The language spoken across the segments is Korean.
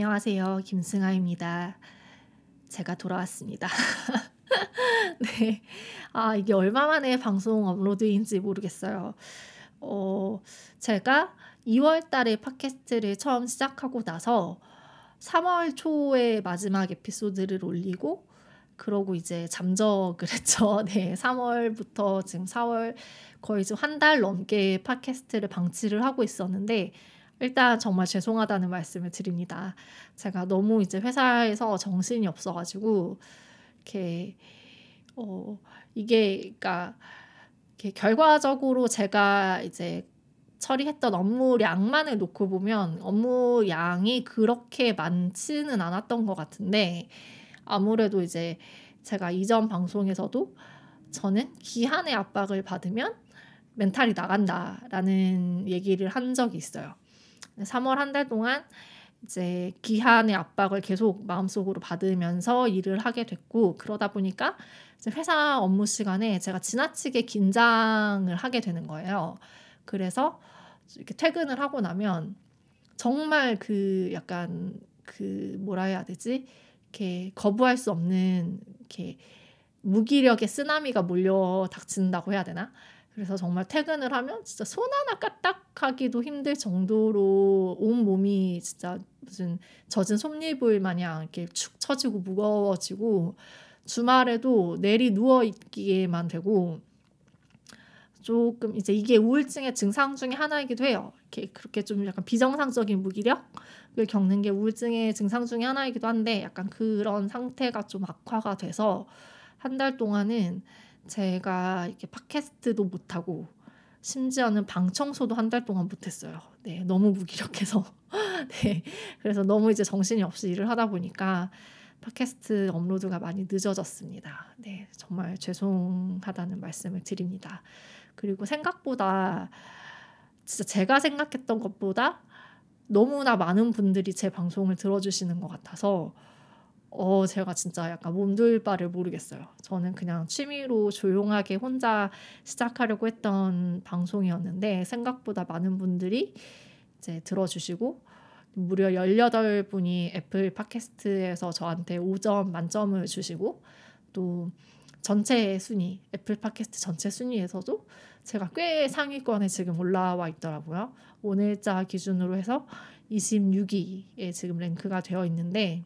안녕하세요. 김승아입니다. 제가 돌아왔습니다. 네. 아, 이게 얼마 만에 방송 업로드인지 모르겠어요. 어, 제가 2월 달에 팟캐스트를 처음 시작하고 나서 3월 초에 마지막 에피소드를 올리고 그러고 이제 잠적을 했죠. 네. 3월부터 지금 4월 거의 지금 한 달 넘게 팟캐스트를 방치를 하고 있었는데 일단 정말 죄송하다는 말씀을 드립니다. 제가 너무 이제 회사에서 정신이 없어가지고 이렇게 어 이게 그러니까 이렇게 결과적으로 제가 이제 처리했던 업무량만을 놓고 보면 업무량이 그렇게 많지는 않았던 것 같은데 아무래도 이제 제가 이전 방송에서도 저는 기한의 압박을 받으면 멘탈이 나간다라는 얘기를 한 적이 있어요. 3월 한 달 동안 이제 기한의 압박을 계속 마음속으로 받으면서 일을 하게 됐고 그러다 보니까 이제 회사 업무 시간에 제가 지나치게 긴장을 하게 되는 거예요. 그래서 이렇게 퇴근을 하고 나면 정말 그 약간 그 뭐라 해야 되지? 이렇게 거부할 수 없는 이렇게 무기력의 쓰나미가 몰려 닥친다고 해야 되나? 그래서 정말 퇴근을 하면 진짜 손 하나 까딱하기도 힘들 정도로 온 몸이 진짜 무슨 젖은 솜잎을 마냥 이렇게 축 처지고 무거워지고 주말에도 내리 누워 있기에만 되고 조금 이제 이게 우울증의 증상 중에 하나이기도 해요. 이렇게 그렇게 좀 약간 비정상적인 무기력을 겪는 게 우울증의 증상 중에 하나이기도 한데 약간 그런 상태가 좀 악화가 돼서 한 달 동안은 제가 이렇게 팟캐스트도 못하고 심지어는 방 청소도 한 달 동안 못했어요. 네, 너무 무기력해서. 네, 그래서 너무 이제 정신이 없이 일을 하다 보니까 팟캐스트 업로드가 많이 늦어졌습니다. 네, 정말 죄송하다는 말씀을 드립니다. 그리고 생각보다 진짜 제가 생각했던 것보다 너무나 많은 분들이 제 방송을 들어주시는 것 같아서 어, 제가 진짜 약간 몸둘 바를 모르겠어요. 저는 그냥 취미로 조용하게 혼자 시작하려고 했던 방송이었는데 생각보다 많은 분들이 이제 들어주시고 무려 18분이 애플 팟캐스트에서 저한테 5점 만점을 주시고 또 전체 순위, 애플 팟캐스트 전체 순위에서도 제가 꽤 상위권에 지금 올라와 있더라고요. 오늘자 기준으로 해서 26위에 지금 랭크가 되어 있는데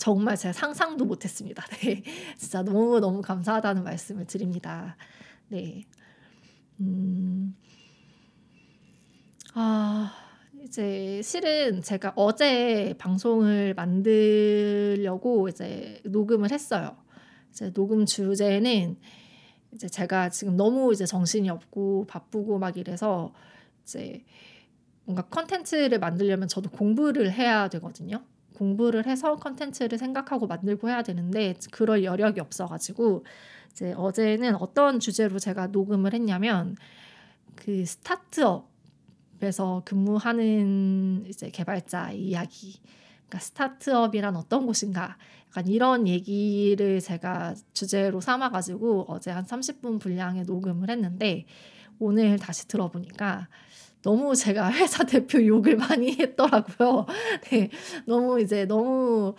정말 제가 상상도 못했습니다. 네, 진짜 너무 너무 감사하다는 말씀을 드립니다. 네, 음, 아 이제 실은 제가 어제 방송을 만들려고 이제 녹음을 했어요. 이제 녹음 주제는 이제 제가 지금 너무 이제 정신이 없고 바쁘고 막 이래서 이제 뭔가 컨텐츠를 만들려면 저도 공부를 해야 되거든요. 공부를 해서 컨텐츠를 생각하고 만들고 해야 되는데 그럴 여력이 없어가지고 이제 어제는 어떤 주제로 제가 녹음을 했냐면 그 스타트업에서 근무하는 이제 개발자 이야기. 그러니까 스타트업이란 어떤 곳인가 약간 이런 얘기를 제가 주제로 삼아가지고 어제 한 30분 분량의 녹음을 했는데 오늘 다시 들어보니까 너무 제가 회사 대표 욕을 많이 했더라고요. 네, 너무 이제 너무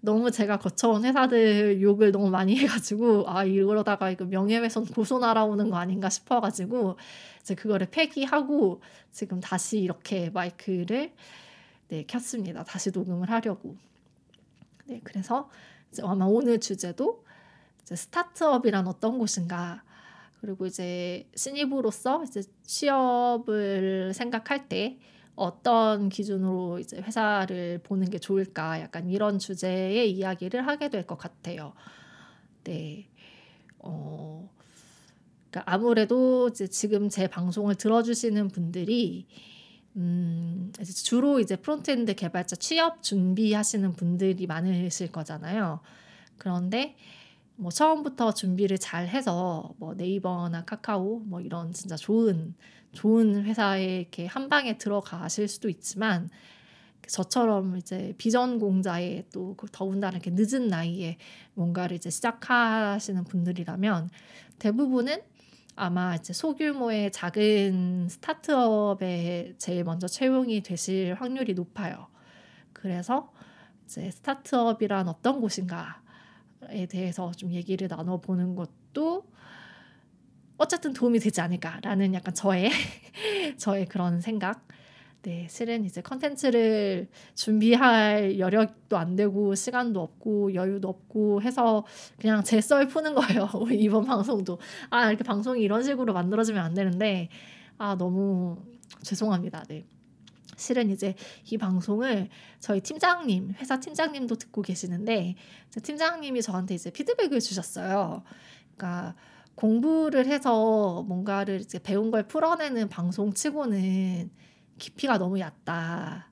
너무 제가 거쳐온 회사들 욕을 너무 많이 해가지고 아 이러다가 이거 명예훼손 고소 날아오는 거 아닌가 싶어가지고 이제 그거를 폐기하고 지금 다시 이렇게 마이크를 네 켰습니다. 다시 녹음을 하려고. 네 그래서 이제 아마 오늘 주제도 이제 스타트업이란 어떤 곳인가 그리고 이제 신입으로서 이제 취업을 생각할 때 어떤 기준으로 이제 회사를 보는 게 좋을까 약간 이런 주제의 이야기를 하게 될 것 같아요. 네. 어, 그러니까 아무래도 이제 지금 제 방송을 들어주시는 분들이 음, 이제 주로 이제 프론트엔드 개발자 취업 준비하시는 분들이 많으실 거잖아요. 그런데 뭐 처음부터 준비를 잘 해서 뭐 네이버나 카카오 뭐 이런 진짜 좋은 좋은 회사에 이렇게 한 방에 들어가실 수도 있지만 저처럼 이제 비전공자에 또그 더군다나 이렇게 늦은 나이에 뭔가를 이제 시작하시는 분들이라면 대부분은 아마 이제 소규모의 작은 스타트업에 제일 먼저 채용이 되실 확률이 높아요. 그래서 이제 스타트업이란 어떤 곳인가 에 대해서 좀 얘기를 나눠보는 것도 어쨌든 도움이 되지 않을까라는 약간 저의 저의 그런 생각. 네, 실은 이제 컨텐츠를 준비할 여력도 안 되고 시간도 없고 여유도 없고 해서 그냥 제 썰 푸는 거예요. 이번 방송도 아 이렇게 방송이 이런 식으로 만들어지면 안 되는데 아 너무 죄송합니다. 네. 실은 이제 이 방송을 저희 팀장님, 회사 팀장님도 듣고 계시는데 팀장님이 저한테 이제 피드백을 주셨어요. 그러니까 공부를 해서 뭔가를 이제 배운 걸 풀어내는 방송 치고는 깊이가 너무 얕다.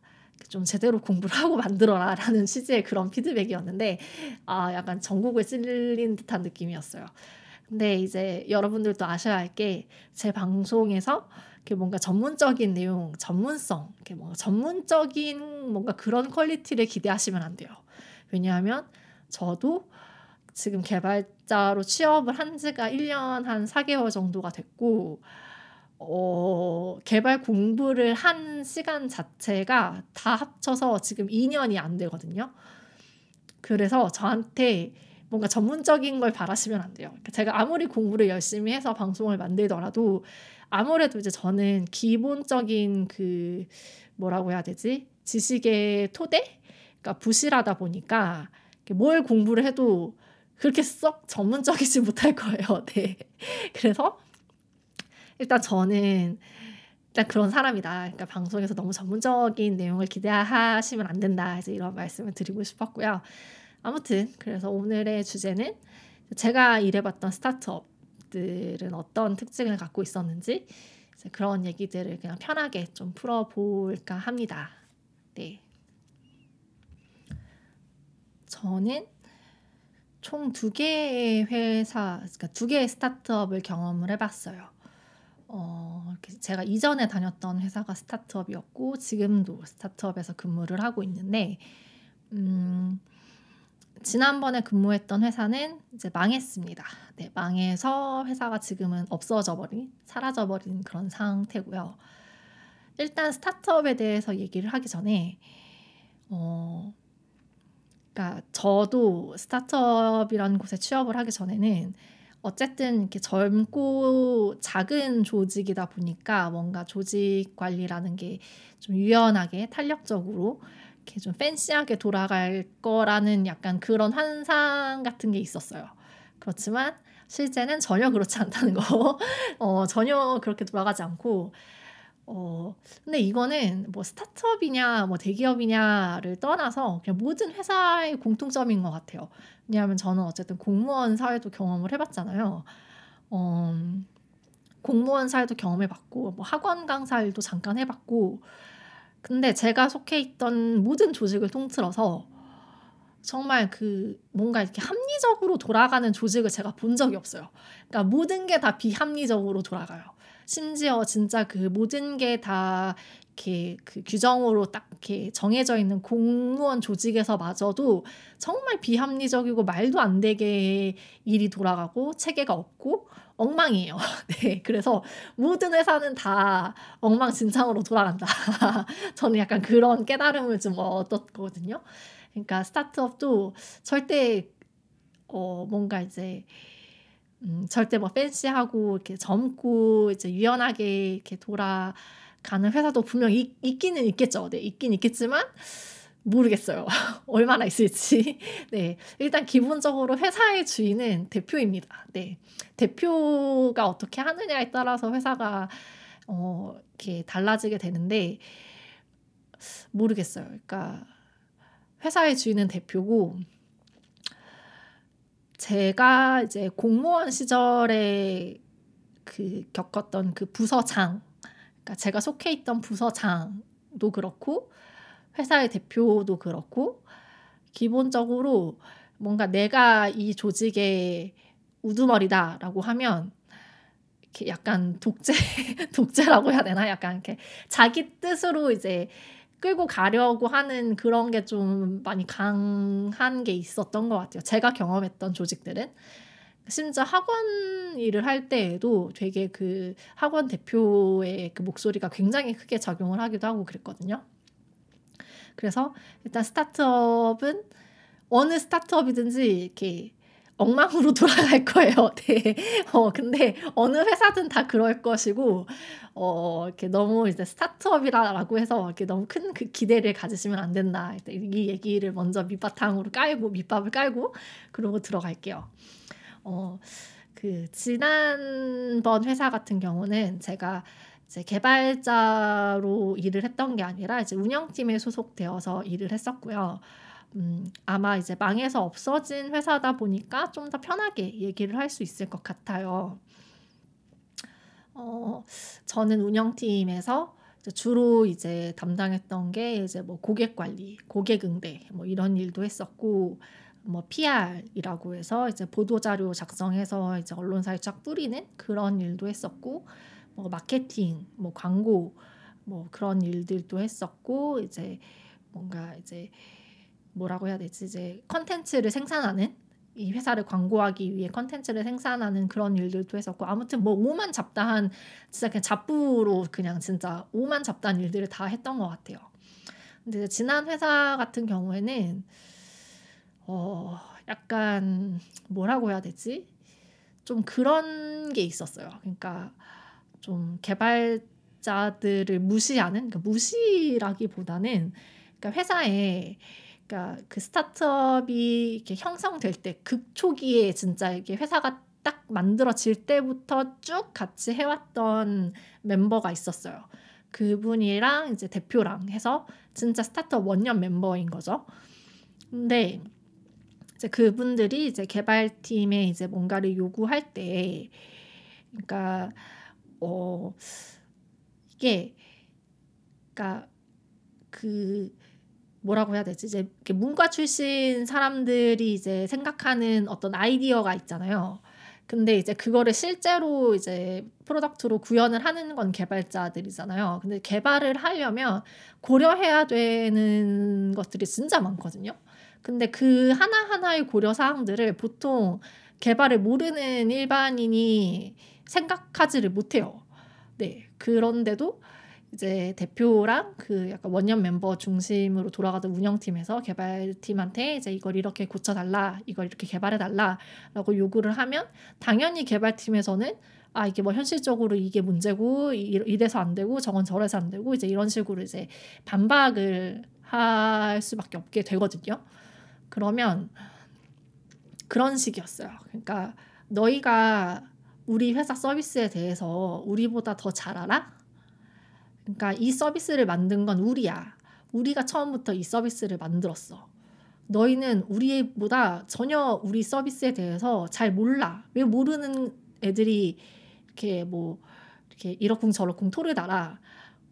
좀 제대로 공부를 하고 만들어라 라는 취지의 그런 피드백이었는데 아 약간 전국을 찔린 듯한 느낌이었어요. 근데 이제 여러분들도 아셔야 할 게 제 방송에서 이렇게 뭔가 전문적인 내용, 전문성, 이렇게 뭔가 전문적인 뭔가 그런 퀄리티를 기대하시면 안 돼요. 왜냐하면 저도 지금 개발자로 취업을 한 지가 1년 한 4개월 정도가 됐고 어, 개발 공부를 한 시간 자체가 다 합쳐서 지금 2년이 안 되거든요. 그래서 저한테 뭔가 전문적인 걸 바라시면 안 돼요. 그러니까 제가 아무리 공부를 열심히 해서 방송을 만들더라도 아무래도 이제 저는 기본적인 그 뭐라고 해야 되지? 지식의 토대? 그러니까 부실하다 보니까 뭘 공부를 해도 그렇게 썩 전문적이지 못할 거예요. 네. 그래서 일단 저는 일단 그런 사람이다. 그러니까 방송에서 너무 전문적인 내용을 기대하시면 안 된다. 이제 이런 말씀을 드리고 싶었고요. 아무튼 그래서 오늘의 주제는 제가 일해봤던 스타트업들은 어떤 특징을 갖고 있었는지 그런 얘기들을 그냥 편하게 좀 풀어볼까 합니다. 네. 저는 총 두 개의 회사, 그러니까 두 개의 스타트업을 경험을 해봤어요. 어, 제가 이전에 다녔던 회사가 스타트업이었고 지금도 스타트업에서 근무를 하고 있는데 음, 지난번에 근무했던 회사는 이제 망했습니다. 네, 망해서 회사가 지금은 없어져 버린, 사라져 버린 그런 상태고요. 일단 스타트업에 대해서 얘기를 하기 전에 어, 그러니까 저도 스타트업이라는 곳에 취업을 하기 전에는 어쨌든 이렇게 젊고 작은 조직이다 보니까 뭔가 조직 관리라는 게 좀 유연하게 탄력적으로 이렇게 좀 팬시하게 돌아갈 거라는 약간 그런 환상 같은 게 있었어요. 그렇지만 실제는 전혀 그렇지 않다는 거. 어, 전혀 그렇게 돌아가지 않고 어, 근데 이거는 뭐 스타트업이냐, 뭐 대기업이냐를 떠나서 그냥 모든 회사의 공통점인 것 같아요. 왜냐하면 저는 어쨌든 공무원 사회도 경험을 해봤잖아요. 어, 공무원 사회도 경험해봤고, 뭐 학원 강사 일도 잠깐 해봤고, 근데 제가 속해 있던 모든 조직을 통틀어서 정말 그 뭔가 이렇게 합리적으로 돌아가는 조직을 제가 본 적이 없어요. 그러니까 모든 게 다 비합리적으로 돌아가요. 심지어 진짜 그 모든 게 다 이렇게 그 규정으로 딱 이렇게 정해져 있는 공무원 조직에서마저도 정말 비합리적이고 말도 안 되게 일이 돌아가고 체계가 없고 엉망이에요. 네. 그래서 모든 회사는 다 엉망진창으로 돌아간다. 저는 약간 그런 깨달음을 좀 얻었거든요. 그러니까 스타트업도 절대 어 뭔가 이제 음, 절대 뭐 팬시하고 이렇게 젊고 이제 유연하게 이렇게 돌아가는 회사도 분명 있, 있기는 있겠죠. 네, 있긴 있겠지만 모르겠어요. 얼마나 있을지. 네. 일단 기본적으로 회사의 주인은 대표입니다. 네. 대표가 어떻게 하느냐에 따라서 회사가 어, 이렇게 달라지게 되는데 모르겠어요. 그러니까 회사의 주인은 대표고 제가 이제 공무원 시절에 그 겪었던 그 부서장, 그러니까 제가 속해 있던 부서장도 그렇고 회사의 대표도 그렇고 기본적으로 뭔가 내가 이 조직의 우두머리다라고 하면 이렇게 약간 독재 독재라고 해야 되나 약간 이렇게 자기 뜻으로 이제 끌고 가려고 하는 그런 게 좀 많이 강한 게 있었던 것 같아요. 제가 경험했던 조직들은. 심지어 학원 일을 할 때에도 되게 그 학원 대표의 그 목소리가 굉장히 크게 작용을 하기도 하고 그랬거든요. 그래서 일단 스타트업은 어느 스타트업이든지 이렇게 엉망으로 돌아갈 거예요. 네. 어, 근데 어느 회사든 다 그럴 것이고, 어, 이렇게 너무 이제 스타트업이라고 해서 이렇게 너무 큰 그 기대를 가지시면 안 된다. 이 얘기를 먼저 밑바탕으로 깔고, 밑밥을 깔고, 그러고 들어갈게요. 어, 그, 지난번 회사 같은 경우는 제가 이제 개발자로 일을 했던 게 아니라 이제 운영팀에 소속되어서 일을 했었고요. 음, 아마 이제 망해서 없어진 회사다 보니까 좀 더 편하게 얘기를 할 수 있을 것 같아요. 어, 저는 운영팀에서 주로 이제 담당했던 게 이제 뭐 고객 관리, 고객 응대 뭐 이런 일도 했었고 뭐 PR이라고 해서 이제 보도 자료 작성해서 이제 언론사에 쫙 뿌리는 그런 일도 했었고 뭐 마케팅, 뭐 광고 뭐 그런 일들도 했었고 이제 뭔가 이제 뭐라고 해야 되지 이제 컨텐츠를 생산하는 이 회사를 광고하기 위해 컨텐츠를 생산하는 그런 일들도 했었고 아무튼 뭐 오만 잡다한 진짜 그냥 잡부로 그냥 진짜 오만 잡다한 일들을 다 했던 것 같아요. 근데 지난 회사 같은 경우에는 어 약간 뭐라고 해야 되지? 좀 그런 게 있었어요. 그러니까 좀 개발자들을 무시하는 그러니까 무시라기보다는 그러니까 회사에 그러니까 그 스타트업이 이렇게 형성될 때 극초기에 진짜 이게 회사가 딱 만들어질 때부터 쭉 같이 해왔던 멤버가 있었어요. 그분이랑 이제 대표랑 해서 진짜 스타트업 원년 멤버인 거죠. 근데 이제 그분들이 이제 개발팀에 이제 뭔가를 요구할 때, 그러니까 어 이게 그러니까 그 뭐라고 해야 되지? 이제 문과 출신 사람들이 이제 생각하는 어떤 아이디어가 있잖아요. 근데 이제 그거를 실제로 이제 프로덕트로 구현을 하는 건 개발자들이잖아요. 근데 개발을 하려면 고려해야 되는 것들이 진짜 많거든요. 근데 그 하나하나의 고려 사항들을 보통 개발을 모르는 일반인이 생각하지를 못해요. 네. 그런데도 이제 대표랑 그 약간 원년 멤버 중심으로 돌아가던 운영팀에서 개발팀한테 이제 이걸 이렇게 고쳐달라, 이걸 이렇게 개발해달라라고 요구를 하면 당연히 개발팀에서는 아 이게 뭐 현실적으로 이게 문제고 이래서 안 되고 저건 저래서 안 되고 이제 이런 식으로 이제 반박을 할 수밖에 없게 되거든요. 그러면 그런 식이었어요. 그러니까 너희가 우리 회사 서비스에 대해서 우리보다 더 잘 알아? 그러니까 이 서비스를 만든 건 우리야. 우리가 처음부터 이 서비스를 만들었어. 너희는 우리보다 전혀 우리 서비스에 대해서 잘 몰라. 왜 모르는 애들이 이렇게 뭐 이렇게 이러쿵 저러쿵 토를 달아.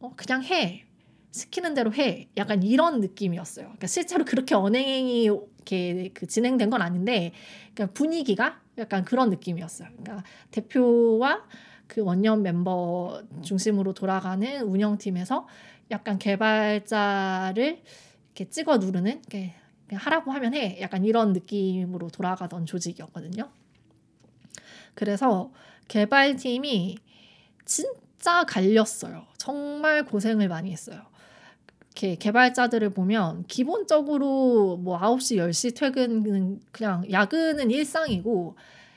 어, 그냥 해. 시키는 대로 해. 약간 이런 느낌이었어요. 그러니까 실제로 그렇게 언행이 이렇게 그 진행된 건 아닌데, 그러니까 분위기가 약간 그런 느낌이었어요. 그러니까 대표와 그 원년 멤버 중심으로 돌아가는 운영팀에서 약간 개발자를 이렇게 찍어 누르는 이렇게 하라고 하면 해 약간 이런 느낌으로 돌아가던 조직이었거든요. 그래서 개발팀이 진짜 갈렸어요. 정말 고생을 많이 했어요. 이렇게 개발자들을 보면 기본적으로 뭐 9시, 10시 퇴근은 그냥 야근은 일상이고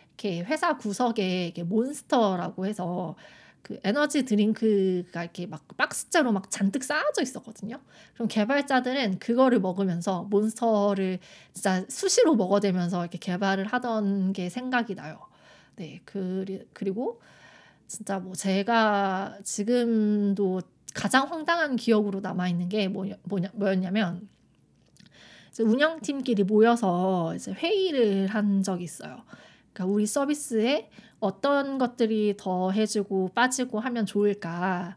이렇게 회사 구석에 이렇게 몬스터라고 해서 그 에너지 드링크가 이렇게 막 박스째로 막 잔뜩 쌓아져 있었거든요. 그럼 개발자들은 그거를 먹으면서 몬스터를 진짜 수시로 먹어대면서 이렇게 개발을 하던 게 생각이 나요. 네, 그리, 그리고 진짜 뭐 제가 지금도 가장 황당한 기억으로 남아 있는 게 뭐냐, 뭐였냐면 운영팀끼리 모여서 이제 회의를 한 적이 있어요. 그러니까 우리 서비스에 어떤 것들이 더 해주고 빠지고 하면 좋을까.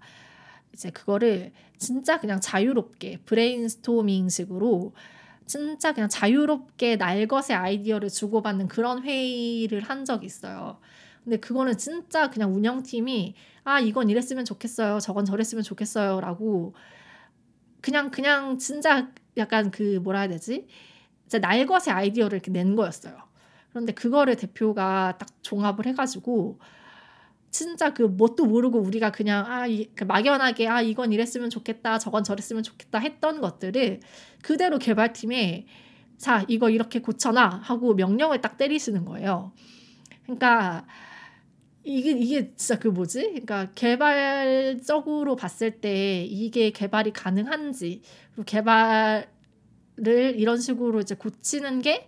이제 그거를 진짜 그냥 자유롭게 브레인스토밍식으로 진짜 그냥 자유롭게 날 것의 아이디어를 주고받는 그런 회의를 한 적이 있어요. 근데 그거는 진짜 그냥 운영팀이 아 이건 이랬으면 좋겠어요. 저건 저랬으면 좋겠어요라고 그냥 그냥 진짜 약간 그 뭐라 해야 되지? 이제 날것의 아이디어를 이렇게 낸 거였어요. 그런데 그거를 대표가 딱 종합을 해가지고 진짜 그 뭣도 모르고 우리가 그냥 아 이, 그 막연하게 아 이건 이랬으면 좋겠다 저건 저랬으면 좋겠다 했던 것들을 그대로 개발팀에 자 이거 이렇게 고쳐놔 하고 명령을 딱 때리시는 거예요. 그러니까 이게 이게 진짜 그 뭐지? 그러니까 개발적으로 봤을 때 이게 개발이 가능한지 그리고 개발을 이런 식으로 이제 고치는 게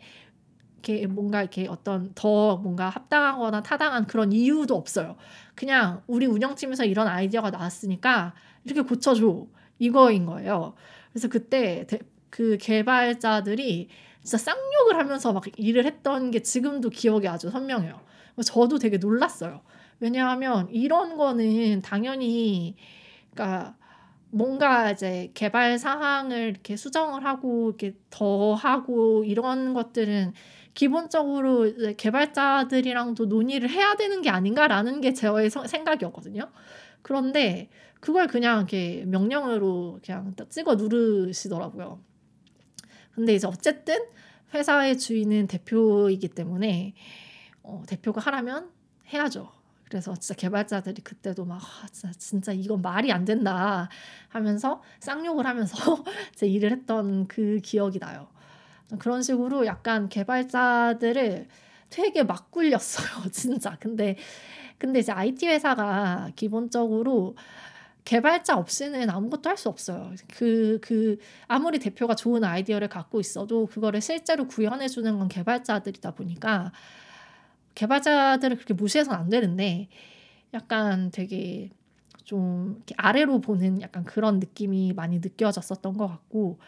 이렇게 뭔가 이렇게 어떤 더 뭔가 합당하거나 타당한 그런 이유도 없어요. 그냥 우리 운영팀에서 이런 아이디어가 나왔으니까 이렇게 고쳐줘 이거인 거예요. 그래서 그때 그 개발자들이 진짜 쌍욕을 하면서 막 일을 했던 게 지금도 기억이 아주 선명해요. 저도 되게 놀랐어요. 왜냐하면 이런 거는 당연히 그러니까 뭔가 이제 개발 사항을 이렇게 수정을 하고 이렇게 더 하고 이런 것들은 기본적으로 개발자들이랑도 논의를 해야 되는 게 아닌가라는 게 저의 생각이었거든요. 그런데 그걸 그냥 이렇게 명령으로 그냥 찍어 누르시더라고요. 근데 이제 어쨌든 회사의 주인은 대표이기 때문에 어, 대표가 하라면 해야죠. 그래서 진짜 개발자들이 그때도 막 아, 진짜, 진짜 이건 말이 안 된다 하면서 쌍욕을 하면서 제 일을 했던 그 기억이 나요. 그런 식으로 약간 개발자들을 되게 막 굴렸어요, 진짜. 근데 근데 이제 IT 회사가 기본적으로 개발자 없이는 아무것도 할 수 없어요. 그, 그, 아무리 대표가 좋은 아이디어를 갖고 있어도 그거를 실제로 구현해 주는 건 개발자들이다 보니까 개발자들을 그렇게 무시해서는 안 되는데 약간 되게 좀 아래로 보는 약간 그런 느낌이 많이 느껴졌었던 것 같고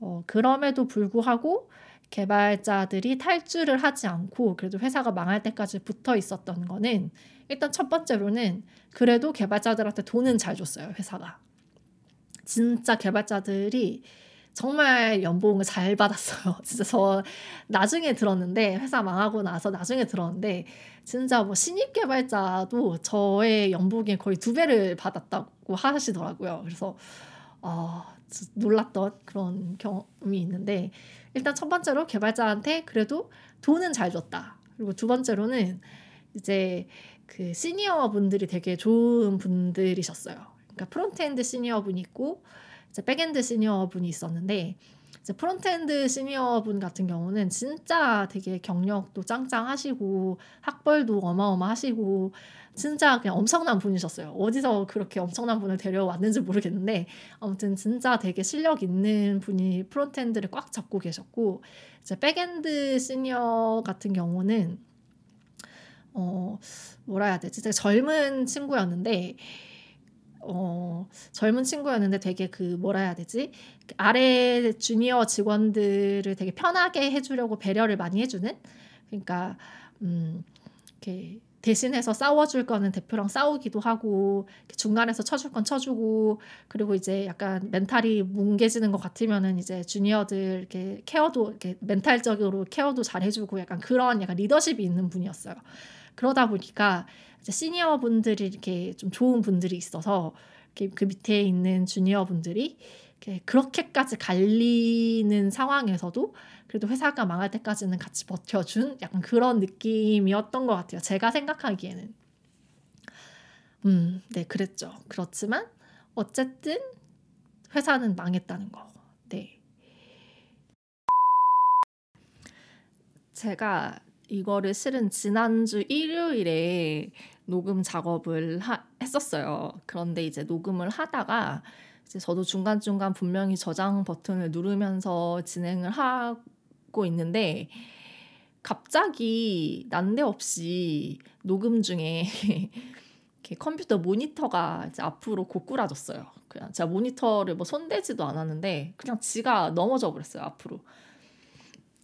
어, 그럼에도 불구하고 개발자들이 탈주를 하지 않고 그래도 회사가 망할 때까지 붙어 있었던 거는 일단 첫 번째로는 그래도 개발자들한테 돈은 잘 줬어요 회사가. 진짜 개발자들이 정말 연봉을 잘 받았어요. 진짜 저 나중에 들었는데 회사 망하고 나서 나중에 들었는데 진짜 뭐 신입 개발자도 저의 연봉의 거의 두 배를 받았다고 하시더라고요. 그래서 아 놀랐던 그런 경험이 있는데 일단 첫 번째로 개발자한테 그래도 돈은 잘 줬다. 그리고 두 번째로는 이제 그 시니어 분들이 되게 좋은 분들이셨어요. 그러니까 프론트엔드 시니어 분이 있고 이제 백엔드 시니어 분이 있었는데 이제 프론트엔드 시니어 분 같은 경우는 진짜 되게 경력도 짱짱하시고 학벌도 어마어마하시고 진짜 그냥 엄청난 분이셨어요. 어디서 그렇게 엄청난 분을 데려왔는지 모르겠는데 아무튼 진짜 되게 실력 있는 분이 프론트엔드를 꽉 잡고 계셨고 이제 백엔드 시니어 같은 경우는 어 뭐라 해야 되지? 되게 젊은 친구였는데 어, 젊은 친구였는데 되게 그 뭐라 해야 되지? 아래 주니어 직원들을 되게 편하게 해주려고 배려를 많이 해주는 그러니까 음 이렇게 대신해서 싸워줄 거는 대표랑 싸우기도 하고 중간에서 쳐줄 건 쳐주고 그리고 이제 약간 멘탈이 뭉개지는 것 같으면은 이제 주니어들 이렇게 케어도 이렇게 멘탈적으로 케어도 잘 해주고 약간 그런 약간 리더십이 있는 분이었어요. 그러다 보니까 시니어 분들이 이렇게 좀 좋은 분들이 있어서 이렇게 그 밑에 있는 주니어 분들이 그렇게까지 갈리는 상황에서도 그래도 회사가 망할 때까지는 같이 버텨준 약간 그런 느낌이었던 것 같아요. 제가 생각하기에는. 음, 네, 그랬죠. 그렇지만 어쨌든 회사는 망했다는 거. 네. 제가 이거를 실은 지난주 일요일에 녹음 작업을 하, 했었어요. 그런데 이제 녹음을 하다가 이제 저도 중간중간 분명히 저장 버튼을 누르면서 진행을 하, 듣고 있는데 갑자기 난데없이 녹음 중에 컴퓨터 모니터가 이제 앞으로 고꾸라졌어요. 그냥 제가 모니터를 뭐 손대지도 않았는데 그냥 지가 넘어져 버렸어요 앞으로.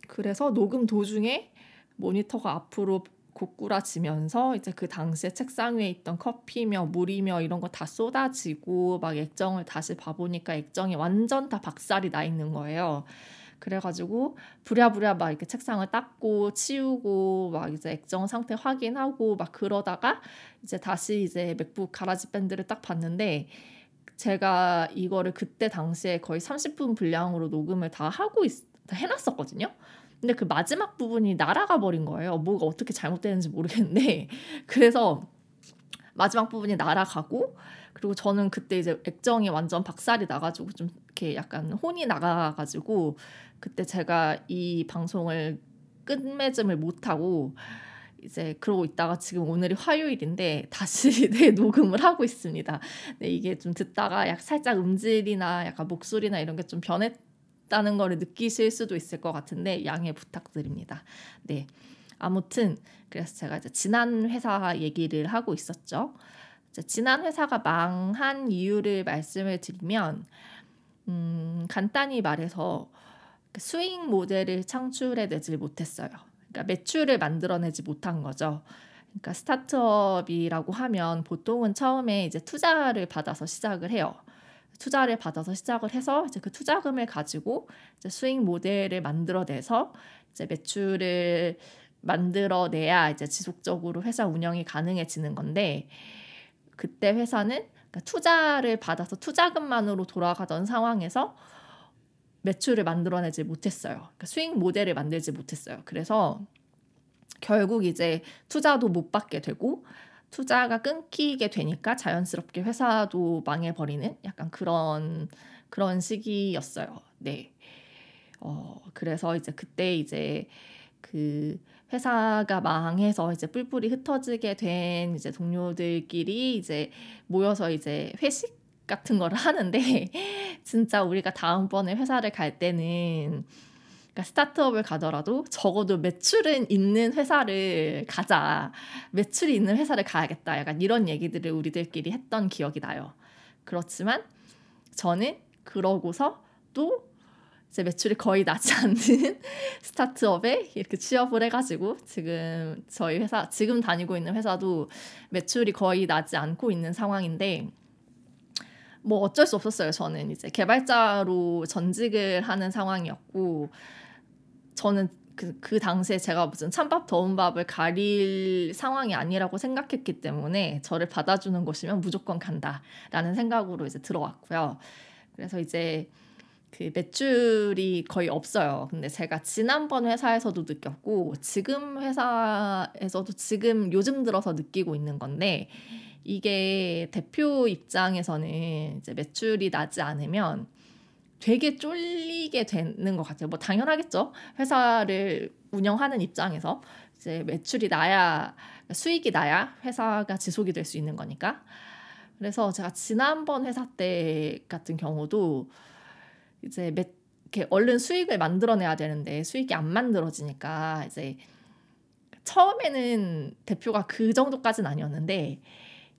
그래서 녹음 도중에 모니터가 앞으로 고꾸라지면서 이제 그 당시에 책상 위에 있던 커피며 물이며 이런 거 다 쏟아지고 막 액정을 다시 봐보니까 액정이 완전 다 박살이 나 있는 거예요. 그래가지고 부랴부랴 막 이렇게 책상을 닦고 치우고 막 이제 액정 상태 확인하고 막 그러다가 이제 다시 이제 맥북 가라지 밴드를 딱 봤는데 제가 이거를 그때 당시에 거의 30분 분량으로 녹음을 다 하고 있, 다 해놨었거든요. 근데 그 마지막 부분이 날아가 버린 거예요. 뭐가 어떻게 잘못되는지 모르겠는데 그래서 마지막 부분이 날아가고 그리고 저는 그때 이제 액정이 완전 박살이 나가지고 좀 이렇게 약간 혼이 나가가지고 그때 제가 이 방송을 끝맺음을 못하고 이제 그러고 있다가 지금 오늘이 화요일인데 다시 네, 녹음을 하고 있습니다. 네, 이게 좀 듣다가 약 살짝 음질이나 약간 목소리나 이런 게 좀 변했 다는 거를 느끼실 수도 있을 것 같은데 양해 부탁드립니다. 네. 아무튼 그래서 제가 이제 지난 회사 얘기를 하고 있었죠. 지난 회사가 망한 이유를 말씀을 드리면 음, 간단히 말해서 그 수익 모델을 창출해내지 못했어요. 그러니까 매출을 만들어내지 못한 거죠. 그러니까 스타트업이라고 하면 보통은 처음에 이제 투자를 받아서 시작을 해요. 투자를 받아서 시작을 해서 이제 그 투자금을 가지고 이제 수익 모델을 만들어내서 이제 매출을 만들어내야 이제 지속적으로 회사 운영이 가능해지는 건데 그때 회사는 그러니까 투자를 받아서 투자금만으로 돌아가던 상황에서 매출을 만들어내지 못했어요. 그러니까 수익 모델을 만들지 못했어요. 그래서 결국 이제 투자도 못 받게 되고 투자가 끊기게 되니까 자연스럽게 회사도 망해버리는 약간 그런 그런 시기였어요. 네. 어, 그래서 이제 그때 이제 그 회사가 망해서 이제 뿔뿔이 흩어지게 된 이제 동료들끼리 이제 모여서 이제 회식 같은 거를 하는데 진짜 우리가 다음번에 회사를 갈 때는 그러니까 스타트업을 가더라도 적어도 매출은 있는 회사를 가자. 매출이 있는 회사를 가야겠다. 약간 이런 얘기들을 우리들끼리 했던 기억이 나요. 그렇지만 저는 그러고서 또 이제 매출이 거의 나지 않는 스타트업에 이렇게 취업을 해가지고 지금 저희 회사 지금 다니고 있는 회사도 매출이 거의 나지 않고 있는 상황인데 뭐 어쩔 수 없었어요. 저는 이제 개발자로 전직을 하는 상황이었고 저는 그, 그 당시에 제가 무슨 찬밥 더운 밥을 가릴 상황이 아니라고 생각했기 때문에 저를 받아주는 곳이면 무조건 간다라는 생각으로 이제 들어왔고요. 그래서 이제 그 매출이 거의 없어요. 근데 제가 지난번 회사에서도 느꼈고 지금 회사에서도 지금 요즘 들어서 느끼고 있는 건데 이게 대표 입장에서는 이제 매출이 나지 않으면 되게 쫄리게 되는 것 같아요. 뭐 당연하겠죠. 회사를 운영하는 입장에서 이제 매출이 나야 수익이 나야 회사가 지속이 될 수 있는 거니까. 그래서 제가 지난번 회사 때 같은 경우도 이제 매, 이렇게 얼른 수익을 만들어내야 되는데 수익이 안 만들어지니까 이제 처음에는 대표가 그 정도까지는 아니었는데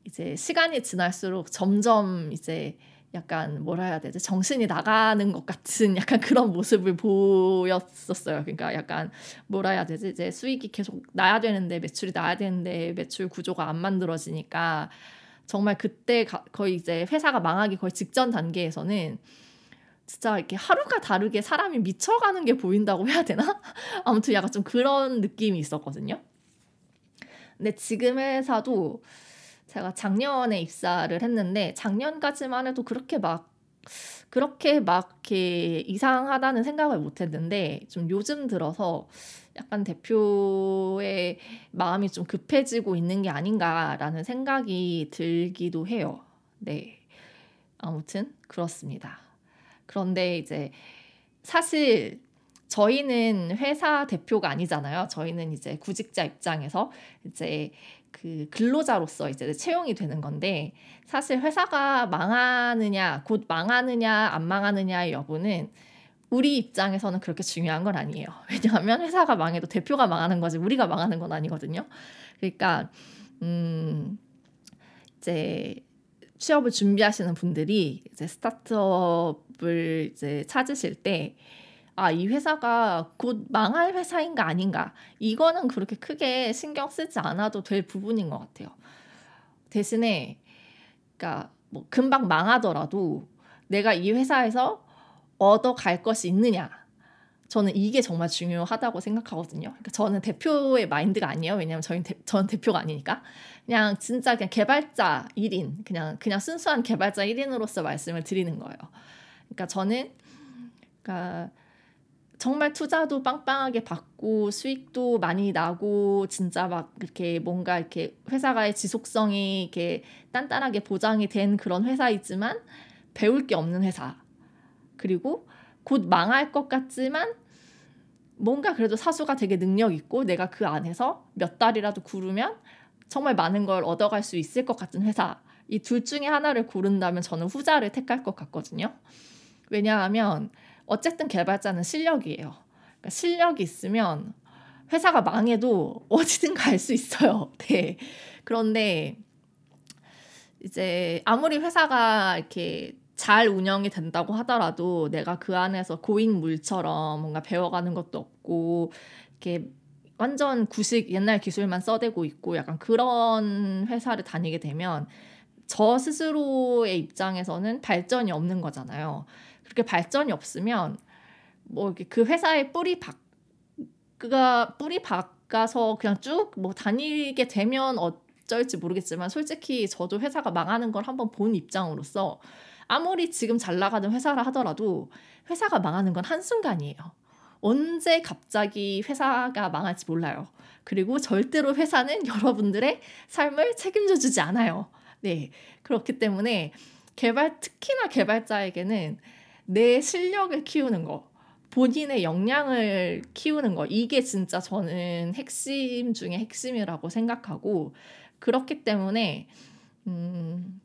이제 시간이 지날수록 점점 이제 약간 뭐라 해야 되지 정신이 나가는 것 같은 약간 그런 모습을 보였었어요. 그러니까 약간 뭐라 해야 되지 이제 수익이 계속 나야 되는데 매출이 나야 되는데 매출 구조가 안 만들어지니까 정말 그때 거의 이제 회사가 망하기 거의 직전 단계에서는 진짜 이렇게 하루가 다르게 사람이 미쳐가는 게 보인다고 해야 되나? 아무튼 약간 좀 그런 느낌이 있었거든요. 근데 지금 회사도 제가 작년에 입사를 했는데 작년까지만 해도 그렇게 막 그렇게 막 이렇게 이상하다는 생각을 못 했는데 좀 요즘 들어서 약간 대표의 마음이 좀 급해지고 있는 게 아닌가라는 생각이 들기도 해요. 네. 아무튼 그렇습니다. 그런데 이제 사실 저희는 회사 대표가 아니잖아요. 저희는 이제 구직자 입장에서 이제 그 근로자로서 이제 채용이 되는 건데 사실 회사가 망하느냐 곧 망하느냐 안 망하느냐의 여부는 우리 입장에서는 그렇게 중요한 건 아니에요. 왜냐하면 회사가 망해도 대표가 망하는 거지 우리가 망하는 건 아니거든요. 그러니까 음 이제 취업을 준비하시는 분들이 이제 스타트업을 이제 찾으실 때 아, 이 회사가 곧 망할 회사인가 아닌가. 이거는 그렇게 크게 신경 쓰지 않아도 될 부분인 것 같아요. 대신에, 그러니까 뭐 금방 망하더라도 내가 이 회사에서 얻어갈 것이 있느냐. 저는 이게 정말 중요하다고 생각하거든요. 그러니까 저는 대표의 마인드가 아니에요. 왜냐하면 저희 대, 저는 대표가 아니니까. 그냥 진짜 그냥 개발자 1인, 그냥 그냥 순수한 개발자 1인으로서 말씀을 드리는 거예요. 그러니까 저는 그러니까 정말 투자도 빵빵하게 받고 수익도 많이 나고 진짜 막 이렇게 뭔가 이렇게 회사가의 지속성이 이렇게 단단하게 보장이 된 그런 회사이지만 배울 게 없는 회사. 그리고 곧 망할 것 같지만 뭔가 그래도 사수가 되게 능력 있고 내가 그 안에서 몇 달이라도 구르면 정말 많은 걸 얻어갈 수 있을 것 같은 회사. 이 둘 중에 하나를 고른다면 저는 후자를 택할 것 같거든요. 왜냐하면 어쨌든 개발자는 실력이에요. 그러니까 실력이 있으면 회사가 망해도 어디든 갈 수 있어요. 네. 그런데 이제 아무리 회사가 이렇게 잘 운영이 된다고 하더라도 내가 그 안에서 고인물처럼 뭔가 배워가는 것도 없고 이렇게 완전 구식 옛날 기술만 써대고 있고 약간 그런 회사를 다니게 되면 저 스스로의 입장에서는 발전이 없는 거잖아요. 그렇게 발전이 없으면 뭐 그 회사의 뿌리 박 그가 뿌리 박가서 그냥 쭉 뭐 다니게 되면 어쩔지 모르겠지만 솔직히 저도 회사가 망하는 걸 한번 본 입장으로서 아무리 지금 잘 나가는 회사라 하더라도 회사가 망하는 건 한순간이에요. 언제 갑자기 회사가 망할지 몰라요. 그리고 절대로 회사는 여러분들의 삶을 책임져 주지 않아요. 네. 그렇기 때문에 개발, 특히나 개발자에게는 내 실력을 키우는 거, 본인의 역량을 키우는 거, 이게 진짜 저는 핵심 중에 핵심이라고 생각하고, 그렇기 때문에, 음,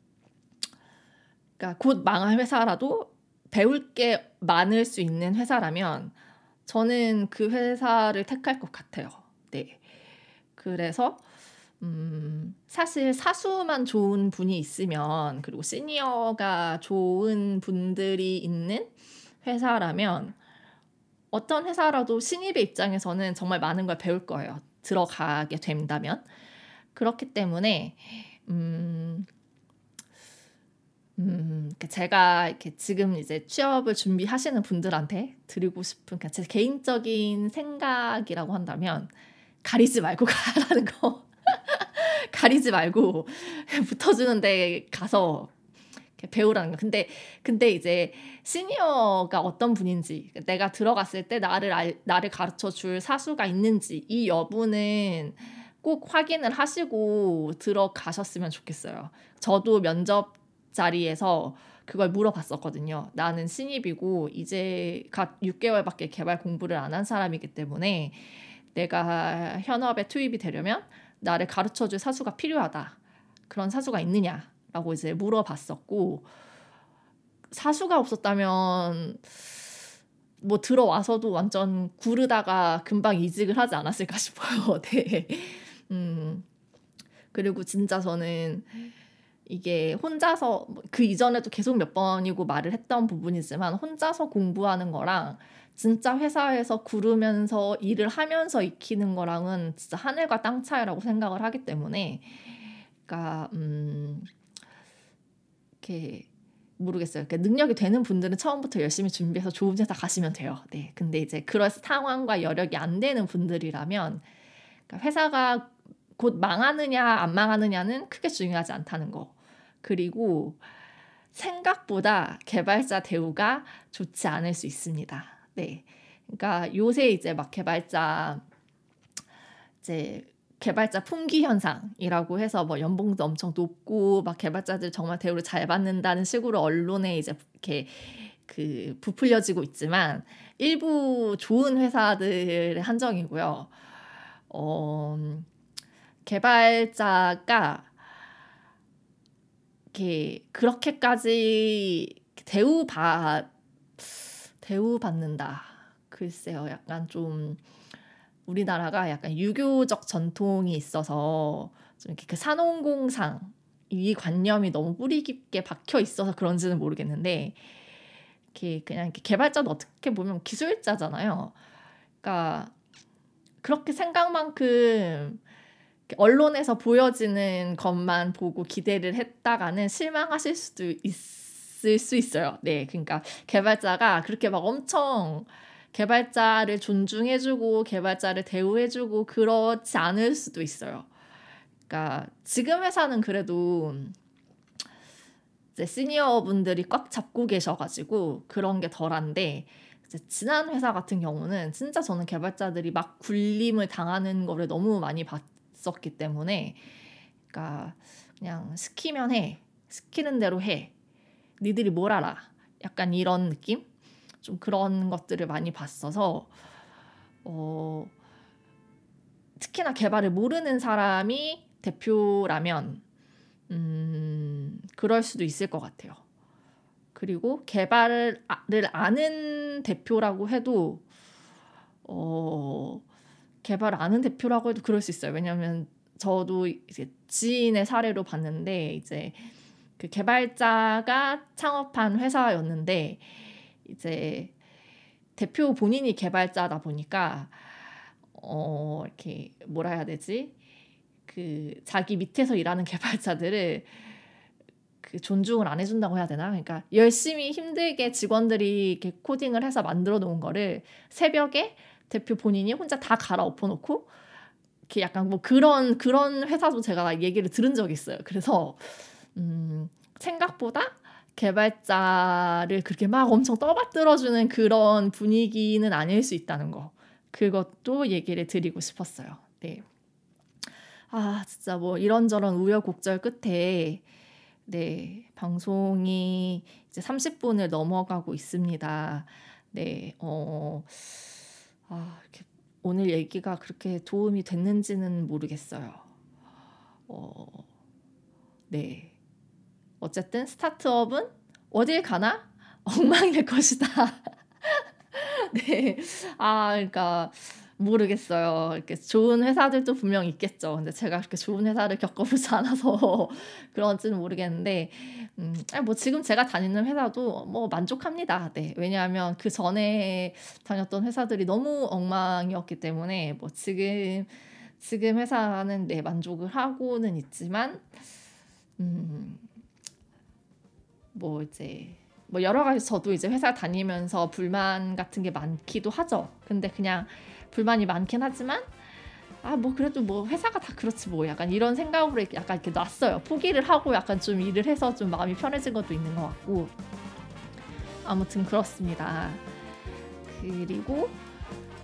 그러니까 곧 망할 회사라도 배울 게 많을 수 있는 회사라면, 저는 그 회사를 택할 것 같아요. 네. 그래서, 음, 사실 사수만 좋은 분이 있으면 그리고 시니어가 좋은 분들이 있는 회사라면 어떤 회사라도 신입의 입장에서는 정말 많은 걸 배울 거예요. 들어가게 된다면. 그렇기 때문에 음, 음, 제가 이렇게 지금 이제 취업을 준비하시는 분들한테 드리고 싶은 그러니까 제 개인적인 생각이라고 한다면 가리지 말고 가라는 거. 가리지 말고 붙어주는 데 가서 배우라는 거. 근데 근데 이제 시니어가 어떤 분인지 내가 들어갔을 때 나를 알, 나를 가르쳐 줄 사수가 있는지 이 여부는 꼭 확인을 하시고 들어가셨으면 좋겠어요. 저도 면접 자리에서 그걸 물어봤었거든요. 나는 신입이고 이제 갓 6개월밖에 개발 공부를 안 한 사람이기 때문에 내가 현업에 투입이 되려면 나를 가르쳐 줄 사수가 필요하다. 그런 사수가 있느냐라고 이제 물어봤었고 사수가 없었다면 뭐 들어와서도 완전 구르다가 금방 이직을 하지 않았을까 싶어요. 네. 음. 그리고 진짜 저는 이게 혼자서 그 이전에도 계속 몇 번이고 말을 했던 부분이지만 혼자서 공부하는 거랑 진짜 회사에서 구르면서 일을 하면서 익히는 거랑은 진짜 하늘과 땅 차이라고 생각을 하기 때문에 그러니까 음 이렇게 모르겠어요. 그러니까 능력이 되는 분들은 처음부터 열심히 준비해서 좋은 회사 가시면 돼요. 네. 근데 이제 그럴 상황과 여력이 안 되는 분들이라면 그러니까 회사가 곧 망하느냐 안 망하느냐는 크게 중요하지 않다는 거. 그리고 생각보다 개발자 대우가 좋지 않을 수 있습니다. 네. 그러니까 요새 이제 막 개발자 이제 개발자 품귀 현상이라고 해서 뭐 연봉도 엄청 높고 막 개발자들 정말 대우를 잘 받는다는 식으로 언론에 이제 이렇게 그 부풀려지고 있지만 일부 좋은 회사들의 한정이고요. 어, 개발자가 이렇게 그렇게까지 대우받 대우받는다. 글쎄요, 약간 좀 우리나라가 약간 유교적 전통이 있어서 좀 이렇게 그 산업공상 이 관념이 너무 뿌리 깊게 박혀 있어서 그런지는 모르겠는데 이렇게 그냥 이렇게 개발자도 어떻게 보면 기술자잖아요. 그러니까 그렇게 생각만큼 언론에서 보여지는 것만 보고 기대를 했다가는 실망하실 수도 있. 있을 수 있어요. 네, 그러니까 개발자가 그렇게 막 엄청 개발자를 존중해주고 개발자를 대우해주고 그렇지 않을 수도 있어요. 그러니까 지금 회사는 그래도 이제 시니어 분들이 꽉 잡고 계셔가지고 그런 게 덜한데 지난 회사 같은 경우는 진짜 저는 개발자들이 막 굴림을 당하는 거를 너무 많이 봤 었기 때문에 그러니까 그냥 시키면 해 시키는 대로 해 니들이 뭘 알아 약간 이런 느낌 좀 그런 것들을 많이 봤어서 어 특히나 개발을 모르는 사람이 대표라면 음 그럴 수도 있을 것 같아요. 그리고 개발을 아는 대표라고 해도 어 개발 아는 대표라고 해도 그럴 수 있어요. 왜냐하면 저도 이제 지인의 사례로 봤는데 이제 그 개발자가 창업한 회사였는데 이제 대표 본인이 개발자다 보니까 어 이렇게 뭐라 해야 되지? 그 자기 밑에서 일하는 개발자들을 그 존중을 안 해준다고 해야 되나? 그러니까 열심히 힘들게 직원들이 이렇게 코딩을 해서 만들어 놓은 거를 새벽에 대표 본인이 혼자 다 갈아엎어 놓고 이렇게 약간 뭐 그런 그런 회사도 제가 얘기를 들은 적이 있어요. 그래서 음 생각보다 개발자를 그렇게 막 엄청 떠받들어주는 그런 분위기는 아닐 수 있다는 거. 그것도 얘기를 드리고 싶었어요. 네. 아, 진짜 뭐 이런저런 우여곡절 끝에 네, 방송이 이제 30분을 넘어가고 있습니다. 네, 어, 아, 이렇게 오늘 얘기가 그렇게 도움이 됐는지는 모르겠어요. 어, 네. 어쨌든 스타트업은 어딜 가나 엉망일 것이다. 네. 아, 그러니까 모르겠어요. 이렇게 좋은 회사들도 분명 있겠죠. 근데 제가 그렇게 좋은 회사를 겪어보지 않아서 그런지는 모르겠는데, 음, 뭐 지금 제가 다니는 회사도 뭐 만족합니다. 네. 왜냐하면 그 전에 다녔던 회사들이 너무 엉망이었기 때문에 뭐 지금, 지금 회사는 네, 만족을 하고는 있지만, 음, 뭐 이제 뭐 여러 가지 저도 이제 회사 다니면서 불만 같은 게 많기도 하죠. 근데 그냥 불만이 많긴 하지만 아 뭐 그래도 뭐 회사가 다 그렇지 뭐 약간 이런 생각으로 약간 이렇게 놨어요. 포기를 하고 약간 좀 일을 해서 좀 마음이 편해진 것도 있는 것 같고 아무튼 그렇습니다. 그리고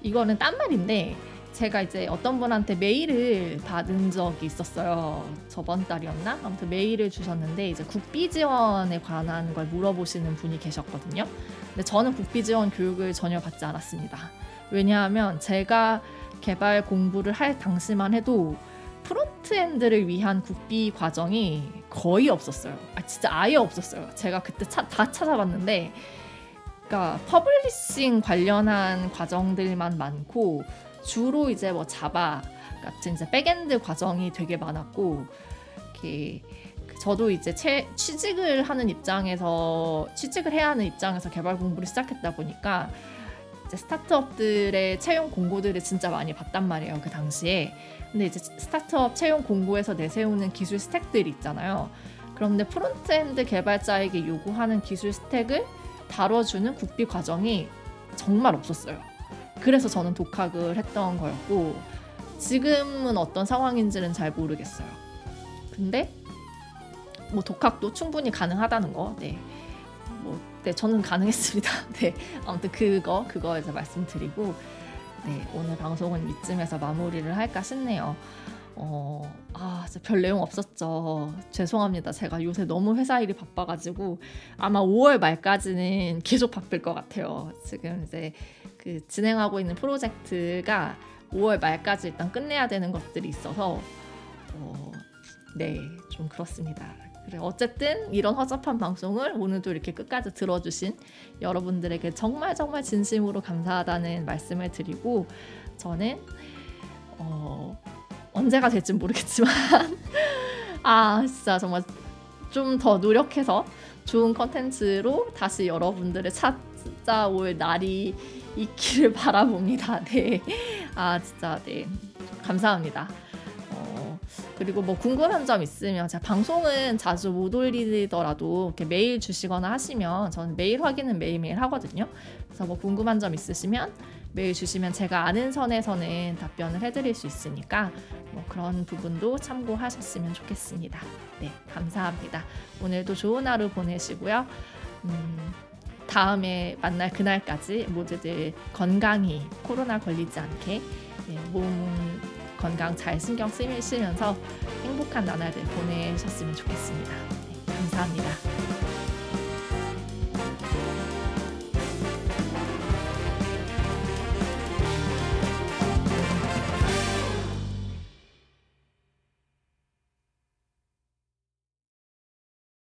이거는 딴 말인데 제가 이제 어떤 분한테 메일을 받은 적이 있었어요. 저번 달이었나? 아무튼 메일을 주셨는데 이제 국비 지원에 관한 걸 물어보시는 분이 계셨거든요. 근데 저는 국비 지원 교육을 전혀 받지 않았습니다. 왜냐하면 제가 개발 공부를 할 당시만 해도 프론트엔드를 위한 국비 과정이 거의 없었어요. 아 진짜 아예 없었어요. 제가 그때 차, 다 찾아봤는데 그러니까 퍼블리싱 관련한 과정들만 많고 주로 이제 뭐 자바 같은 이제 백엔드 과정이 되게 많았고 이렇게 저도 이제 채, 취직을 하는 입장에서 취직을 해야 하는 입장에서 개발 공부를 시작했다 보니까 이제 스타트업들의 채용 공고들을 진짜 많이 봤단 말이에요 그 당시에. 근데 이제 스타트업 채용 공고에서 내세우는 기술 스택들이 있잖아요. 그런데 프론트엔드 개발자에게 요구하는 기술 스택을 다뤄주는 국비 과정이 정말 없었어요. 그래서 저는 독학을 했던 거였고 지금은 어떤 상황인지는 잘 모르겠어요. 근데 뭐 독학도 충분히 가능하다는 거, 네, 뭐, 네 저는 가능했습니다. 네, 아무튼 그거 그거 이제 말씀드리고, 네 오늘 방송은 이쯤에서 마무리를 할까 싶네요. 어, 아, 별 내용 없었죠. 죄송합니다. 제가 요새 너무 회사 일이 바빠가지고 아마 5월 말까지는 계속 바쁠 것 같아요. 지금 이제 그 진행하고 있는 프로젝트가 5월 말까지 일단 끝내야 되는 것들이 있어서 어, 네, 좀 그렇습니다. 그래 어쨌든 이런 허접한 방송을 오늘도 이렇게 끝까지 들어주신 여러분들에게 정말 정말 진심으로 감사하다는 말씀을 드리고 저는 어, 언제가 될지 모르겠지만 아 진짜 정말 좀 더 노력해서 좋은 컨텐츠로 다시 여러분들을 찾아올 날이 있기를 바라봅니다. 네. 아 진짜 네. 감사합니다. 어, 그리고 뭐 궁금한 점 있으면 제가 방송은 자주 못 올리더라도 이렇게 메일 주시거나 하시면 저는 메일 확인은 매일매일 하거든요. 그래서 뭐 궁금한 점 있으시면 메일 주시면 제가 아는 선에서는 답변을 해드릴 수 있으니까 뭐 그런 부분도 참고하셨으면 좋겠습니다. 네, 감사합니다. 오늘도 좋은 하루 보내시고요. 음, 다음에 만날 그날까지 모두들 건강히 코로나 걸리지 않게 네, 몸 건강 잘 신경 쓰시면서 행복한 나날들 보내셨으면 좋겠습니다. 네, 감사합니다.